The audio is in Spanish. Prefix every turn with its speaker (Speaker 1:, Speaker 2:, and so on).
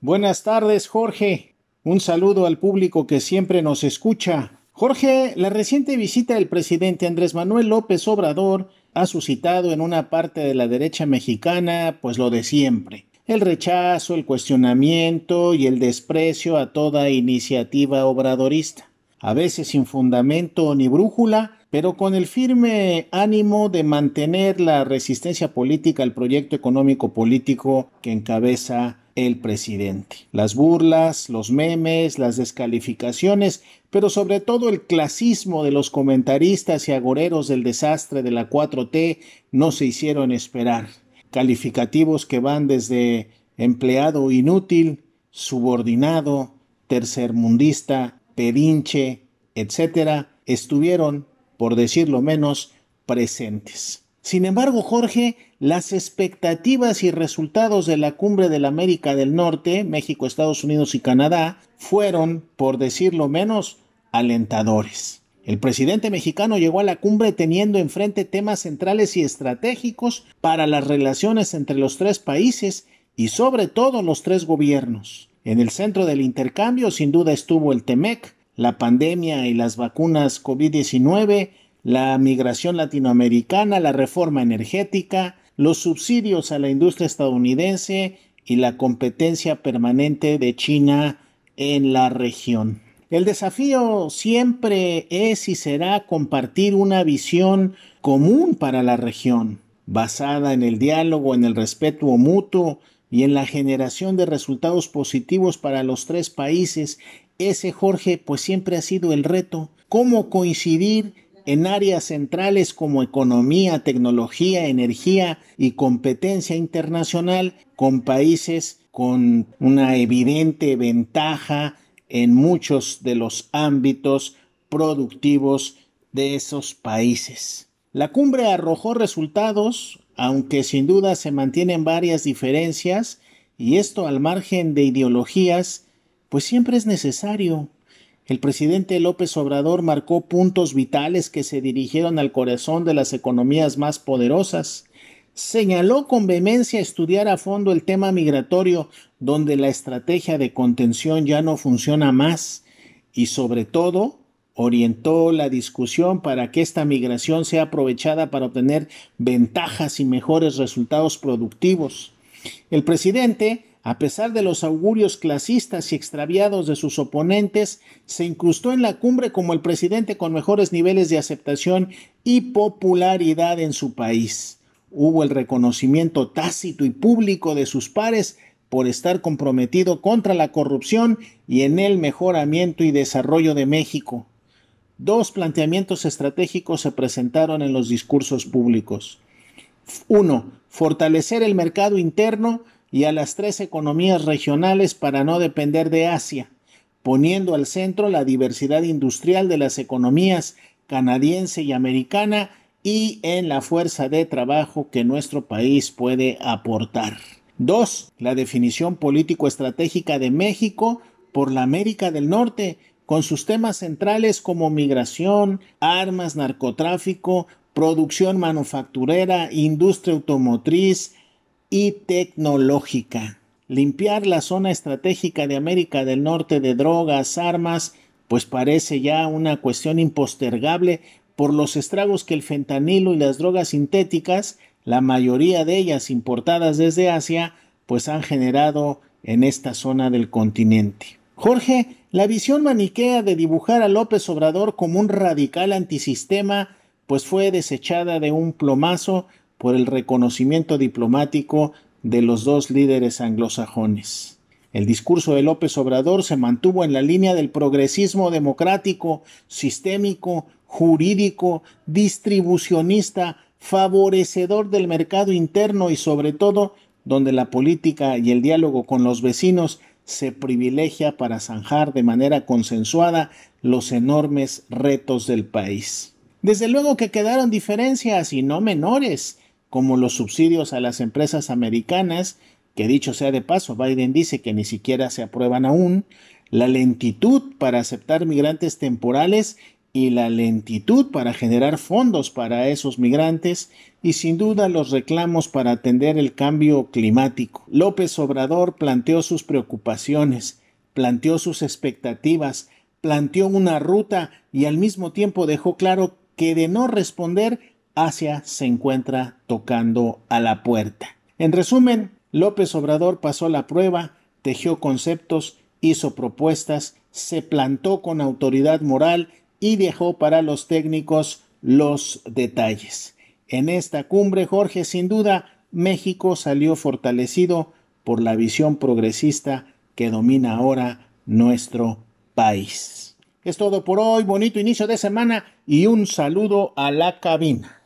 Speaker 1: Buenas tardes, Jorge. Un saludo al público que siempre nos escucha. Jorge, la reciente visita del presidente Andrés Manuel López Obrador ha suscitado en una parte de la derecha mexicana pues lo de siempre. El rechazo, el cuestionamiento y el desprecio a toda iniciativa obradorista. A veces sin fundamento ni brújula, pero con el firme ánimo de mantener la resistencia política al proyecto económico político que encabeza el presidente. Las burlas, los memes, las descalificaciones, pero sobre todo el clasismo de los comentaristas y agoreros del desastre de la 4T no se hicieron esperar. Calificativos que van desde empleado inútil, subordinado, tercermundista, pedinche, etc., estuvieron, por decirlo menos, presentes. Sin embargo, Jorge, las expectativas y resultados de la cumbre de la América del Norte, México, Estados Unidos y Canadá, fueron, por decirlo menos, alentadores. El presidente mexicano llegó a la cumbre teniendo enfrente temas centrales y estratégicos para las relaciones entre los tres países y sobre todo los tres gobiernos. En el centro del intercambio sin duda estuvo el TEMEC, la pandemia y las vacunas COVID-19, la migración latinoamericana, la reforma energética, los subsidios a la industria estadounidense y la competencia permanente de China en la región. El desafío siempre es y será compartir una visión común para la región, basada en el diálogo, en el respeto mutuo y en la generación de resultados positivos para los tres países. Ese, Jorge, pues siempre ha sido el reto. ¿Cómo coincidir en áreas centrales como economía, tecnología, energía y competencia internacional con países con una evidente ventaja en muchos de los ámbitos productivos de esos países. La cumbre arrojó resultados, aunque sin duda se mantienen varias diferencias, y esto al margen de ideologías, pues siempre es necesario el presidente López Obrador marcó puntos vitales que se dirigieron al corazón de las economías más poderosas. Señaló con vehemencia estudiar a fondo el tema migratorio, donde la estrategia de contención ya no funciona más, y sobre todo orientó la discusión para que esta migración sea aprovechada para obtener ventajas y mejores resultados productivos. El presidente a pesar de los augurios clasistas y extraviados de sus oponentes, se incrustó en la cumbre como el presidente con mejores niveles de aceptación y popularidad en su país. Hubo el reconocimiento tácito y público de sus pares por estar comprometido contra la corrupción y en el mejoramiento y desarrollo de México. Dos planteamientos estratégicos se presentaron en los discursos públicos. Uno, fortalecer el mercado interno y a las tres economías regionales para no depender de Asia, poniendo al centro la diversidad industrial de las economías canadiense y americana y en la fuerza de trabajo que nuestro país puede aportar. 2. La definición político-estratégica de México por la América del Norte, con sus temas centrales como migración, armas, narcotráfico, producción manufacturera, industria automotriz, y tecnológica. Limpiar la zona estratégica de América del Norte de drogas, armas, pues parece ya una cuestión impostergable por los estragos que el fentanilo y las drogas sintéticas, la mayoría de ellas importadas desde Asia, pues han generado en esta zona del continente. Jorge, la visión maniquea de dibujar a López Obrador como un radical antisistema, pues fue desechada de un plomazo por el reconocimiento diplomático de los dos líderes anglosajones. El discurso de López Obrador se mantuvo en la línea del progresismo democrático, sistémico, jurídico, distribucionista, favorecedor del mercado interno y sobre todo donde la política y el diálogo con los vecinos se privilegia para zanjar de manera consensuada los enormes retos del país. Desde luego que quedaron diferencias y no menores como los subsidios a las empresas americanas, que dicho sea de paso, Biden dice que ni siquiera se aprueban aún, la lentitud para aceptar migrantes temporales y la lentitud para generar fondos para esos migrantes y sin duda los reclamos para atender el cambio climático. López Obrador planteó sus preocupaciones, planteó sus expectativas, planteó una ruta y al mismo tiempo dejó claro que de no responder, Asia se encuentra tocando a la puerta. En resumen, López Obrador pasó la prueba, tejió conceptos, hizo propuestas, se plantó con autoridad moral y dejó para los técnicos los detalles. En esta cumbre, Jorge, sin duda, México salió fortalecido por la visión progresista que domina ahora nuestro país. Es todo por hoy, bonito inicio de semana y un saludo a la cabina.